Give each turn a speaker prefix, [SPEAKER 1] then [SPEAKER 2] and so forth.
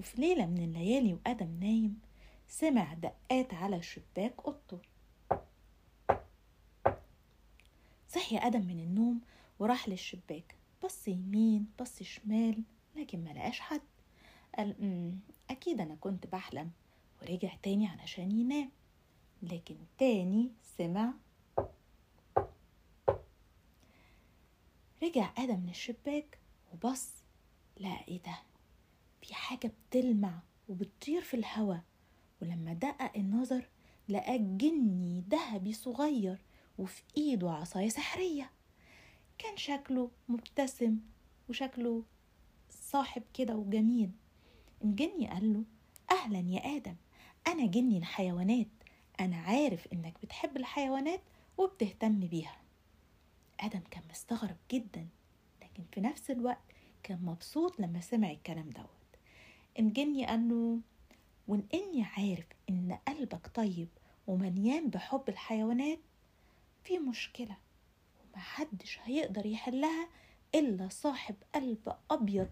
[SPEAKER 1] وفي ليلة من الليالي وآدم نايم سمع دقات على شباك أوضته صحي آدم من النوم وراح للشباك بص يمين بص شمال لكن ما لقاش حد. قال "أمم، أكيد أنا كنت بحلم. ورجع تاني علشان ينام. لكن تاني سمع. رجع آدم من الشباك وبص لقى إيه ده؟ في حاجة بتلمع وبتطير في الهوا ولما دقق النظر لقى جني ذهبي صغير وفي إيده عصاية سحرية. كان شكله مبتسم وشكله صاحب كده وجميل. الجني قال له أهلا يا آدم أنا جني الحيوانات أنا عارف إنك بتحب الحيوانات وبتهتم بيها. آدم كان مستغرب جدا لكن في نفس الوقت كان مبسوط لما سمع الكلام دوت. الجني قال له وإن إني عارف إن قلبك طيب ومليان بحب الحيوانات في مشكلة ومحدش هيقدر يحلها إلا صاحب قلب أبيض.